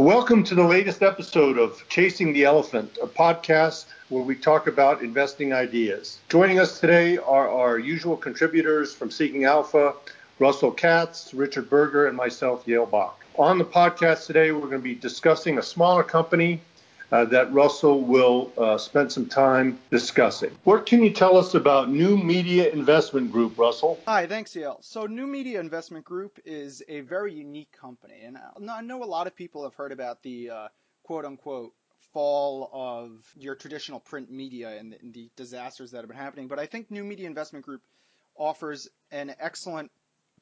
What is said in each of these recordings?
Welcome to the latest episode of Chasing the Elephant, a podcast where we talk about investing ideas. Joining us today are our usual contributors from Seeking Alpha, Russell Katz, Richard Berger, and myself, Yale Bock. On the podcast today, we're going to be discussing a smaller company uh, that Russell will uh, spend some time discussing. What can you tell us about New Media Investment Group, Russell? Hi, thanks, Yale. So, New Media Investment Group is a very unique company, and I know a lot of people have heard about the uh, quote unquote fall of your traditional print media and the, and the disasters that have been happening, but I think New Media Investment Group offers an excellent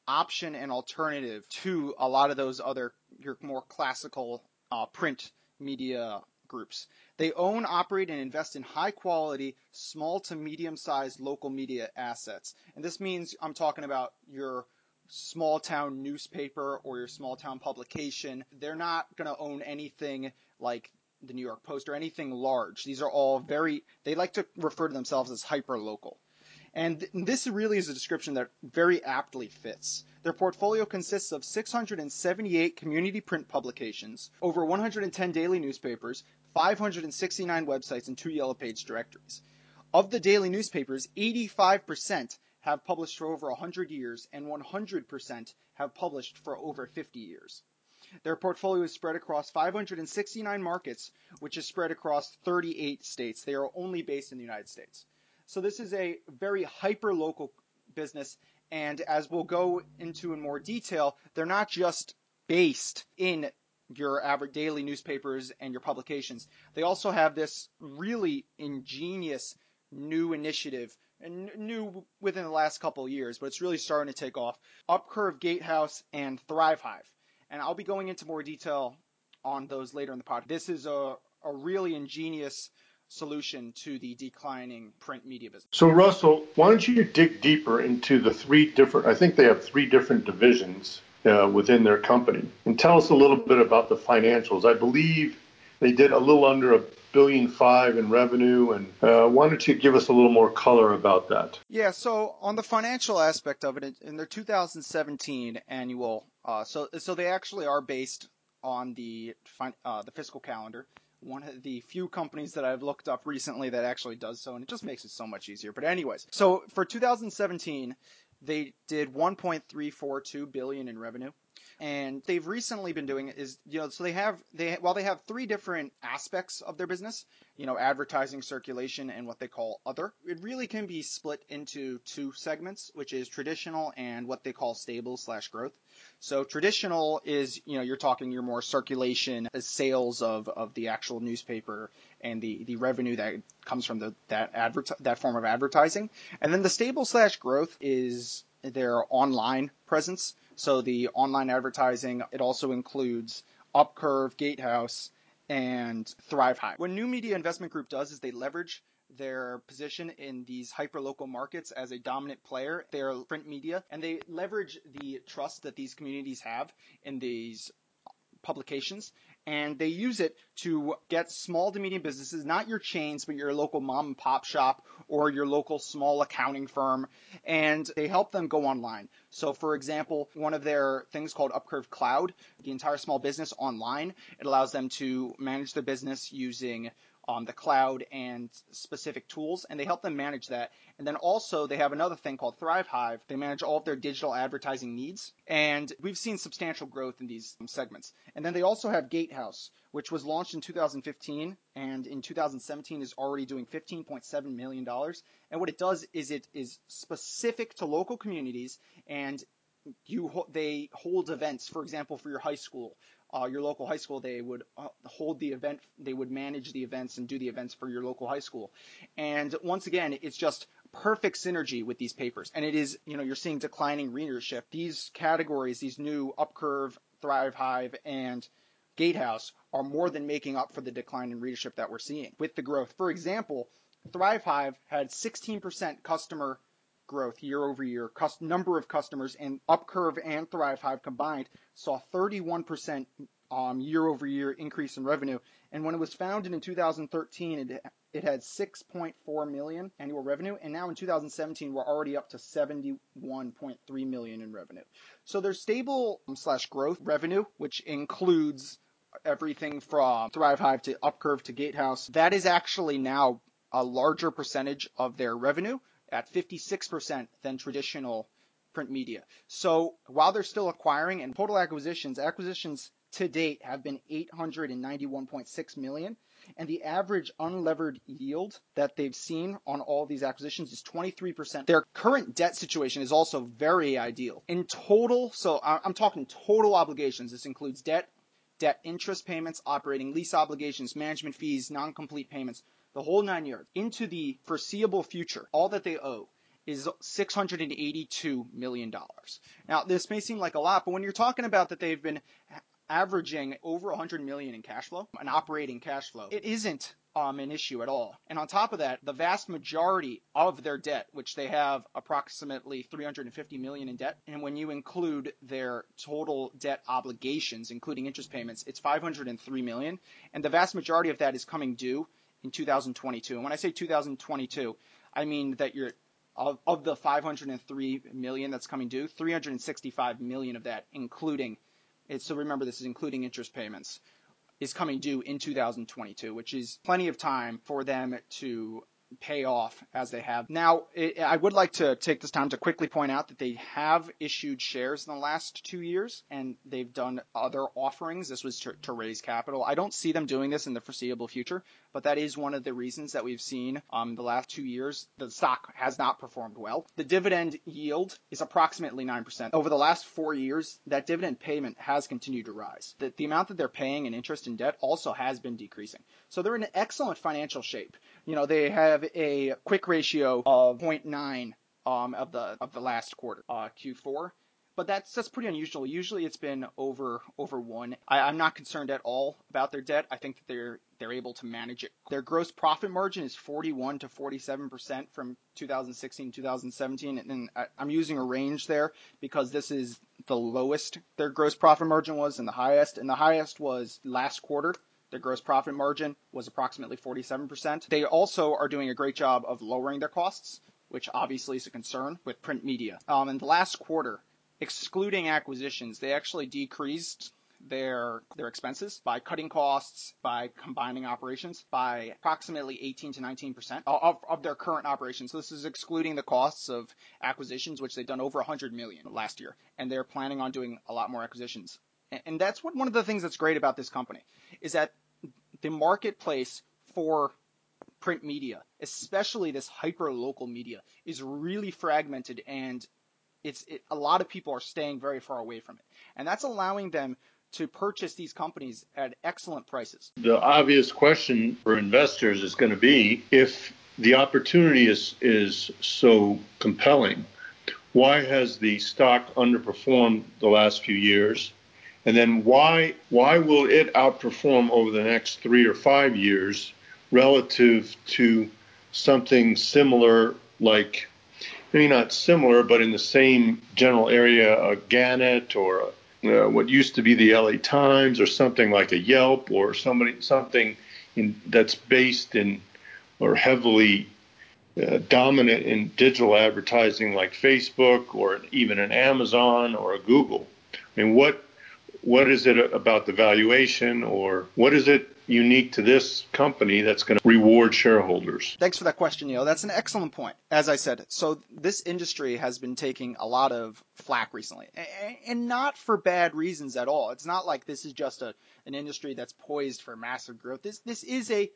option and alternative to a lot of those other your more classical uh, print media groups. They own, operate, and invest in high quality, small to medium sized local media assets. And this means I'm talking about your small town newspaper or your small town publication. They're not going to own anything like the New York Post or anything large. These are all very, they like to refer to themselves as hyper local. And this really is a description that very aptly fits. Their portfolio consists of 678 community print publications, over 110 daily newspapers, 569 websites, and two Yellow Page directories. Of the daily newspapers, 85% have published for over 100 years, and 100% have published for over 50 years. Their portfolio is spread across 569 markets, which is spread across 38 states. They are only based in the United States. So this is a very hyper local business. And as we'll go into in more detail, they're not just based in your average daily newspapers and your publications. They also have this really ingenious new initiative and new within the last couple of years, but it's really starting to take off. Upcurve Gatehouse and ThriveHive. And I'll be going into more detail on those later in the podcast. This is a, a really ingenious solution to the declining print media business. So, Russell, why don't you dig deeper into the three different, I think they have three different divisions uh, within their company. And tell us a little bit about the financials. I believe they did a little under a billion five in revenue, and uh, why don't you give us a little more color about that? Yeah, so on the financial aspect of it, in their 2017 annual, uh, so so they actually are based on the uh, the fiscal calendar. One of the few companies that I've looked up recently that actually does so, and it just makes it so much easier. But anyways, so for 2017, they did 1.342 billion in revenue and they've recently been doing is you know so they have they while they have three different aspects of their business you know advertising circulation and what they call other it really can be split into two segments which is traditional and what they call stable slash growth. So traditional is you know you're talking your more circulation sales of of the actual newspaper and the the revenue that comes from the that advert that form of advertising. And then the stable slash growth is their online presence so the online advertising, it also includes Upcurve, Gatehouse, and ThriveHive. What New Media Investment Group does is they leverage their position in these hyperlocal markets as a dominant player. They're print media and they leverage the trust that these communities have in these publications and they use it to get small to medium businesses, not your chains, but your local mom and pop shop or your local small accounting firm, and they help them go online. So, for example, one of their things called Upcurve Cloud, the entire small business online, it allows them to manage their business using on the cloud and specific tools, and they help them manage that. And then also they have another thing called ThriveHive. They manage all of their digital advertising needs, and we've seen substantial growth in these segments. And then they also have Gatehouse, which was launched in 2015 and in 2017 is already doing 15.7 million dollars. And what it does is it is specific to local communities and you they hold events, for example, for your high school uh, your local high school, they would uh, hold the event, they would manage the events and do the events for your local high school. And once again, it's just perfect synergy with these papers. And it is, you know, you're seeing declining readership. These categories, these new Upcurve, ThriveHive, and Gatehouse are more than making up for the decline in readership that we're seeing with the growth. For example, ThriveHive had 16% customer growth year over year. number of customers and Upcurve and ThriveHive combined saw 31% um, year over year increase in revenue. And when it was founded in 2013, it, it had 6.4 million annual revenue. And now in 2017, we're already up to 71.3 million in revenue. So there's stable um, slash growth revenue, which includes everything from ThriveHive to Upcurve to Gatehouse. That is actually now a larger percentage of their revenue at 56% than traditional print media. So while they're still acquiring and total acquisitions, acquisitions to date have been 891.6 million and the average unlevered yield that they've seen on all these acquisitions is 23%. Their current debt situation is also very ideal. In total, so I'm talking total obligations. This includes debt, debt interest payments, operating lease obligations, management fees, non-compete payments, the whole nine yards. Into the foreseeable future, all that they owe is $682 million. Now, this may seem like a lot, but when you're talking about that they've been averaging over 100 million in cash flow, an operating cash flow, it isn't um, an issue at all. And on top of that, the vast majority of their debt, which they have approximately 350 million in debt, and when you include their total debt obligations, including interest payments, it's 503 million, and the vast majority of that is coming due in 2022. And when I say 2022, I mean that you're of, of the 503 million that's coming due, 365 million of that, including so remember this is including interest payments, is coming due in 2022, which is plenty of time for them to pay off as they have. Now, it, I would like to take this time to quickly point out that they have issued shares in the last two years and they've done other offerings. This was to, to raise capital. I don't see them doing this in the foreseeable future, but that is one of the reasons that we've seen um, the last two years the stock has not performed well. The dividend yield is approximately 9%. Over the last four years, that dividend payment has continued to rise. The, the amount that they're paying in interest and debt also has been decreasing. So they're in excellent financial shape. You know, they have a quick ratio of 0.9 um, of the of the last quarter, uh, Q4 but that's that's pretty unusual. Usually it's been over over one. I, am not concerned at all about their debt. I think that they're they're able to manage it. Their gross profit margin is 41 to 47 percent from 2016 2017, and I, I'm using a range there because this is the lowest their gross profit margin was, and the highest, and the highest was last quarter. Their gross profit margin was approximately 47%. They also are doing a great job of lowering their costs, which obviously is a concern with print media. Um, in the last quarter, excluding acquisitions, they actually decreased their their expenses by cutting costs, by combining operations by approximately 18 to 19 percent of, of their current operations. So this is excluding the costs of acquisitions, which they've done over 100 million last year, and they're planning on doing a lot more acquisitions. And, that's what one of the things that's great about this company is that the marketplace for print media, especially this hyper local media, is really fragmented and it's it, a lot of people are staying very far away from it, and that's allowing them to purchase these companies at excellent prices. The obvious question for investors is going to be if the opportunity is is so compelling, why has the stock underperformed the last few years? And then why why will it outperform over the next 3 or 5 years relative to something similar like maybe not similar, but in the same general area, a Gannett or a, uh, what used to be the LA Times or something like a Yelp or somebody something in, that's based in or heavily uh, dominant in digital advertising like Facebook or even an Amazon or a Google. I mean, what what is it about the valuation or what is it unique to this company that's going to reward shareholders? Thanks for that question, Neil. That's an excellent point. As I said, so this industry has been taking a lot of flack recently, and not for bad reasons at all. It's not like this is just a an industry that's poised for massive growth. This this is a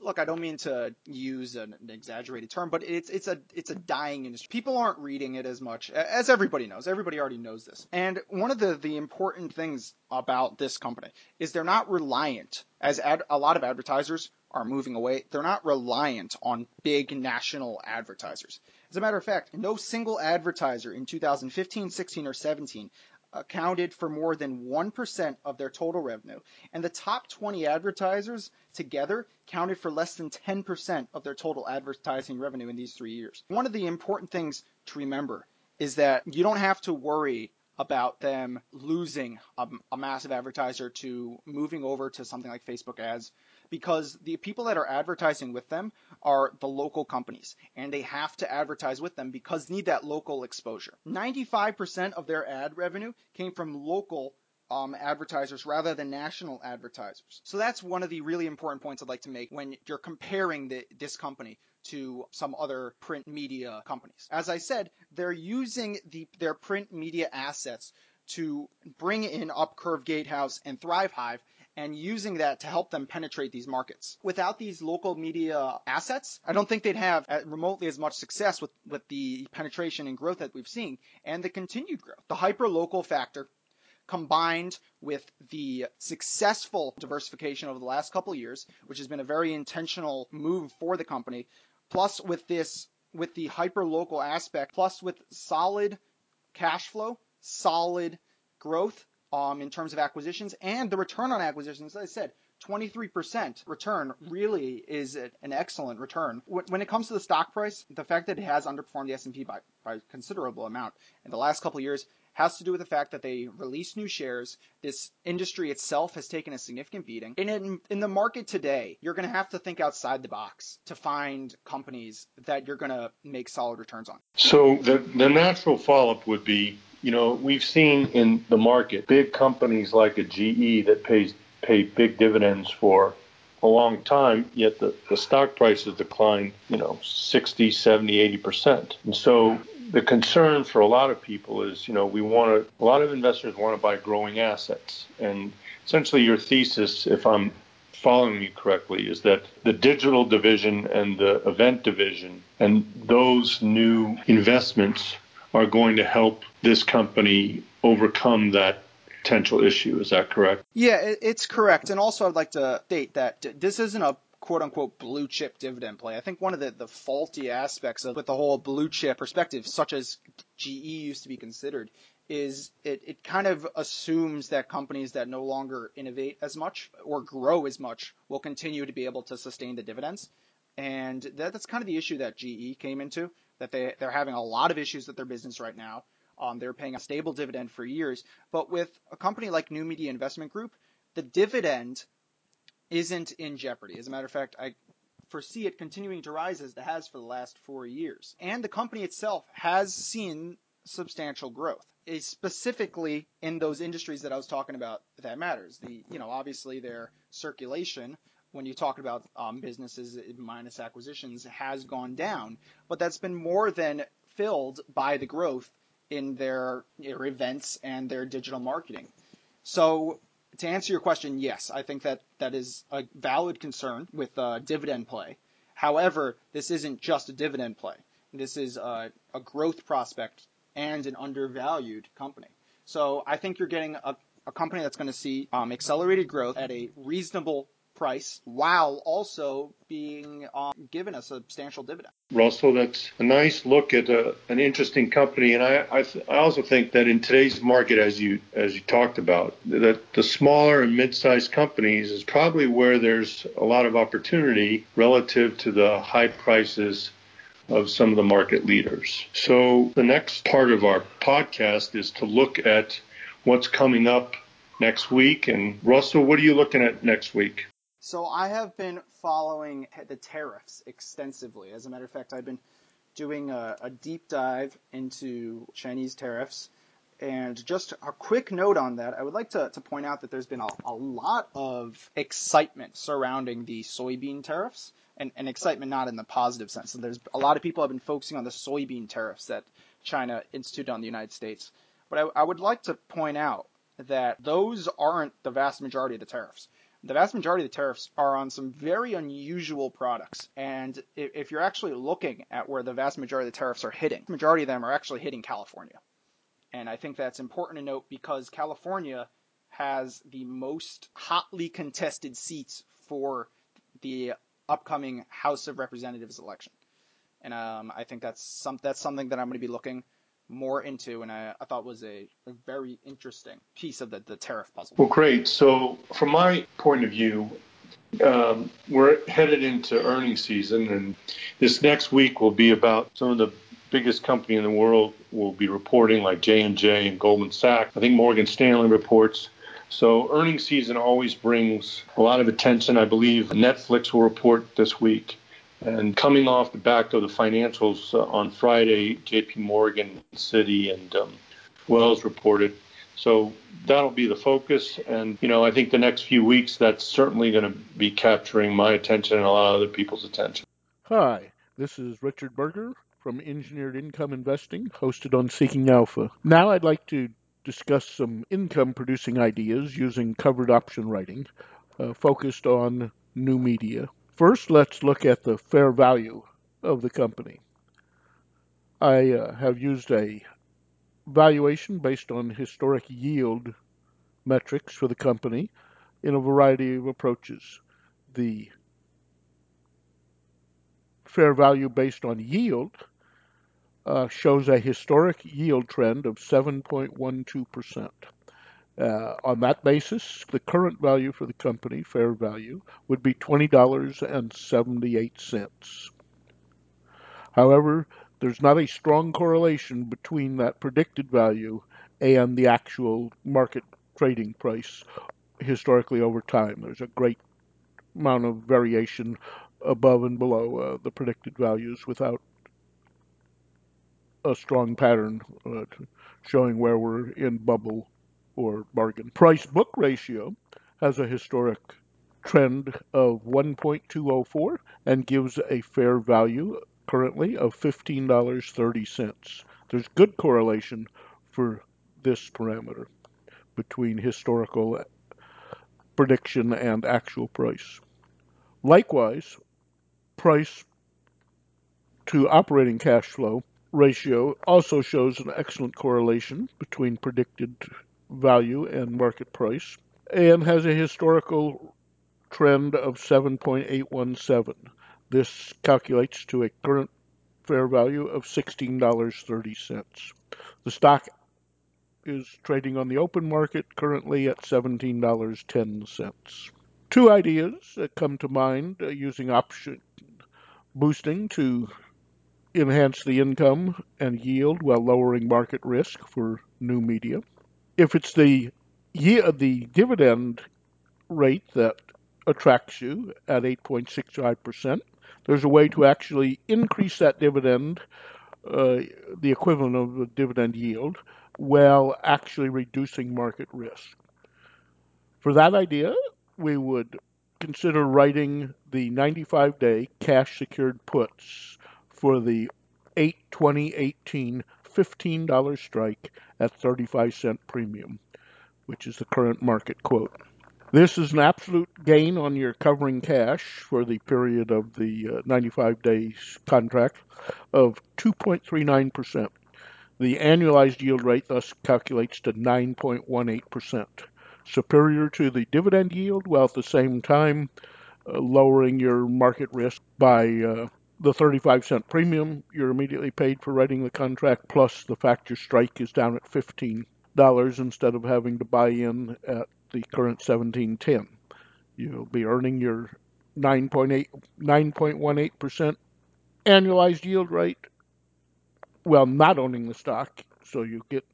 look, I don't mean to use an, an, exaggerated term, but it's it's a it's a dying industry. People aren't reading it as much as everybody knows. Everybody already knows this. And one of the the important things about this company is they're not reliant, as ad, a lot of advertisers are moving away. They're not reliant on big national advertisers. As a matter of fact, no single advertiser in 2015, 16, or 17 accounted for more than 1% of their total revenue, and the top 20 advertisers together counted for less than 10% of their total advertising revenue in these three years. One of the important things to remember is that you don't have to worry about them losing a, a, massive advertiser to moving over to something like Facebook ads because the people that are advertising with them are the local companies and they have to advertise with them because they need that local exposure. 95% of their ad revenue came from local um, advertisers rather than national advertisers. So that's one of the really important points I'd like to make when you're comparing the, this company to some other print media companies. As I said, they're using the, their print media assets to bring in Upcurve Gatehouse and ThriveHive and using that to help them penetrate these markets. Without these local media assets, I don't think they'd have remotely as much success with, with the penetration and growth that we've seen and the continued growth. The hyper local factor combined with the successful diversification over the last couple years, which has been a very intentional move for the company, plus with this with the hyper local aspect, plus with solid cash flow, solid growth, um, in terms of acquisitions and the return on acquisitions. As I said, 23% return really is an excellent return. When it comes to the stock price, the fact that it has underperformed the S&P by, by a considerable amount in the last couple years has to do with the fact that they release new shares. This industry itself has taken a significant beating. And in, in the market today, you're going to have to think outside the box to find companies that you're going to make solid returns on. So the, the natural follow-up would be you know, we've seen in the market big companies like a GE that pays pay big dividends for a long time, yet the, the stock price has declined, you know, 60, 70, 80%. And so the concern for a lot of people is, you know, we want to, a lot of investors want to buy growing assets. And essentially your thesis, if I'm following you correctly, is that the digital division and the event division and those new investments are going to help this company overcome that potential issue. Is that correct? Yeah, it's correct. And also, I'd like to state that this isn't a quote unquote blue chip dividend play. I think one of the, the faulty aspects of with the whole blue chip perspective, such as GE used to be considered, is it, it kind of assumes that companies that no longer innovate as much or grow as much will continue to be able to sustain the dividends. And that, that's kind of the issue that GE came into, that they, they're having a lot of issues with their business right now. Um, they're paying a stable dividend for years. But with a company like New Media Investment Group, the dividend isn't in jeopardy. As a matter of fact, I foresee it continuing to rise as it has for the last four years. And the company itself has seen substantial growth, specifically in those industries that I was talking about that matters. The, you know, obviously their circulation, when you talk about um, businesses minus acquisitions, has gone down, but that's been more than filled by the growth in their, their events and their digital marketing. So to answer your question, yes, I think that that is a valid concern with uh, dividend play. However, this isn't just a dividend play. This is a, a growth prospect and an undervalued company. So I think you're getting a, a company that's going to see um, accelerated growth at a reasonable price while also being um, given a substantial dividend. Russell, that's a nice look at a, an interesting company, and I I, th- I, also think that in today's market, as you as you talked about, that the smaller and mid-sized companies is probably where there's a lot of opportunity relative to the high prices of some of the market leaders. So the next part of our podcast is to look at what's coming up next week. And Russell, what are you looking at next week? So I have been following the tariffs extensively. As a matter of fact, I've been doing a, a deep dive into Chinese tariffs. And just a quick note on that, I would like to, to point out that there's been a, a lot of excitement surrounding the soybean tariffs, and, and excitement not in the positive sense. So there's a lot of people have been focusing on the soybean tariffs that China instituted on the United States. But I, I would like to point out that those aren't the vast majority of the tariffs the vast majority of the tariffs are on some very unusual products. And if you're actually looking at where the vast majority of the tariffs are hitting, the majority of them are actually hitting California. And I think that's important to note because California has the most hotly contested seats for the upcoming House of Representatives election. And um, I think that's some that's something that I'm going to be looking more into, and I, I thought was a, a, very interesting piece of the, the tariff puzzle. Well, great. So, from my point of view, um, we're headed into earnings season, and this next week will be about some of the biggest company in the world will be reporting, like J and J and Goldman Sachs. I think Morgan Stanley reports. So earnings season always brings a lot of attention. I believe Netflix will report this week. And coming off the back of the financials uh, on Friday, J.P. Morgan, Citi, and um, Wells reported. So that'll be the focus. And, you know, I think the next few weeks, that's certainly going to be capturing my attention and a lot of other people's attention. Hi, this is Richard Berger from Engineered Income Investing, hosted on Seeking Alpha. Now I'd like to discuss some income producing ideas using covered option writing uh, focused on new media. First, let's look at the fair value of the company. I uh, have used a valuation based on historic yield metrics for the company in a variety of approaches. The fair value based on yield uh, shows a historic yield trend of 7.12%. Uh, on that basis, the current value for the company, fair value, would be $20.78. However, there's not a strong correlation between that predicted value and the actual market trading price historically over time. There's a great amount of variation above and below uh, the predicted values without a strong pattern uh, showing where we're in bubble or bargain. Price book ratio has a historic trend of 1.204 and gives a fair value currently of $15.30. There's good correlation for this parameter between historical prediction and actual price. Likewise, price to operating cash flow ratio also shows an excellent correlation between predicted value and market price and has a historical trend of 7.817. This calculates to a current fair value of $16.30. The stock is trading on the open market currently at $17.10. Two ideas that come to mind uh, using option boosting to enhance the income and yield while lowering market risk for new media. If it's the year the dividend rate that attracts you at 8.65%, there's a way to actually increase that dividend, uh, the equivalent of the dividend yield, while actually reducing market risk. For that idea, we would consider writing the 95 day cash secured puts for the 8 2018 $15 strike at 35 cent premium, which is the current market quote. This is an absolute gain on your covering cash for the period of the uh, 95 days contract of 2.39%. The annualized yield rate thus calculates to 9.18%, superior to the dividend yield, while at the same time uh, lowering your market risk by uh, the 35 cent premium you're immediately paid for writing the contract, plus the fact your strike is down at $15 instead of having to buy in at the current 1710. You'll be earning your 9.8 9.18% annualized yield rate while not owning the stock, so you get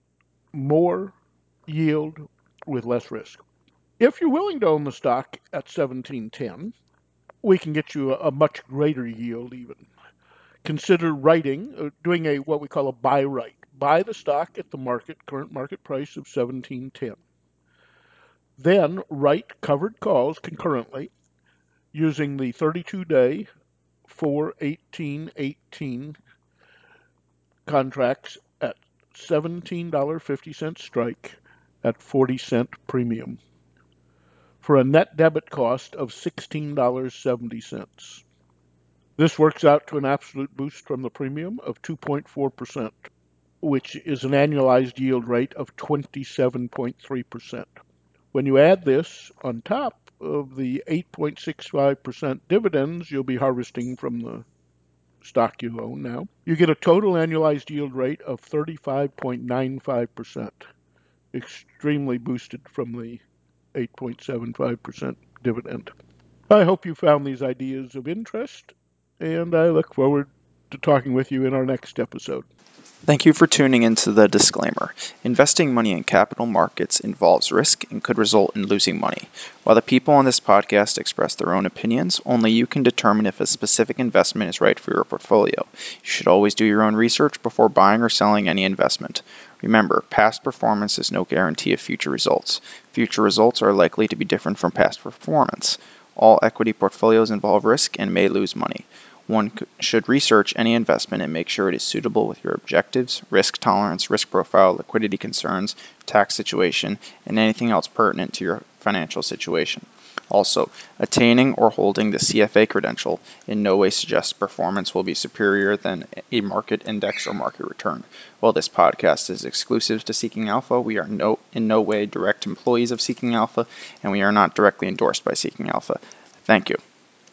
more yield with less risk. If you're willing to own the stock at 1710, we can get you a, a much greater yield even. Consider writing, uh, doing a what we call a buy right. Buy the stock at the market current market price of 1710. Then write covered calls concurrently using the 32 day 41818 contracts at $17.50 strike at 40 cent premium for a net debit cost of $16.70. This works out to an absolute boost from the premium of 2.4%, which is an annualized yield rate of 27.3%. When you add this on top of the 8.65% dividends you'll be harvesting from the stock you own now, you get a total annualized yield rate of 35.95%, extremely boosted from the 8.75% dividend. I hope you found these ideas of interest, and I look forward to talking with you in our next episode. Thank you for tuning into the disclaimer. Investing money in capital markets involves risk and could result in losing money. While the people on this podcast express their own opinions, only you can determine if a specific investment is right for your portfolio. You should always do your own research before buying or selling any investment. Remember, past performance is no guarantee of future results. Future results are likely to be different from past performance. All equity portfolios involve risk and may lose money. One should research any investment and make sure it is suitable with your objectives, risk tolerance, risk profile, liquidity concerns, tax situation, and anything else pertinent to your financial situation. Also, attaining or holding the CFA credential in no way suggests performance will be superior than a market index or market return. While this podcast is exclusive to Seeking Alpha, we are no, in no way direct employees of Seeking Alpha, and we are not directly endorsed by Seeking Alpha. Thank you.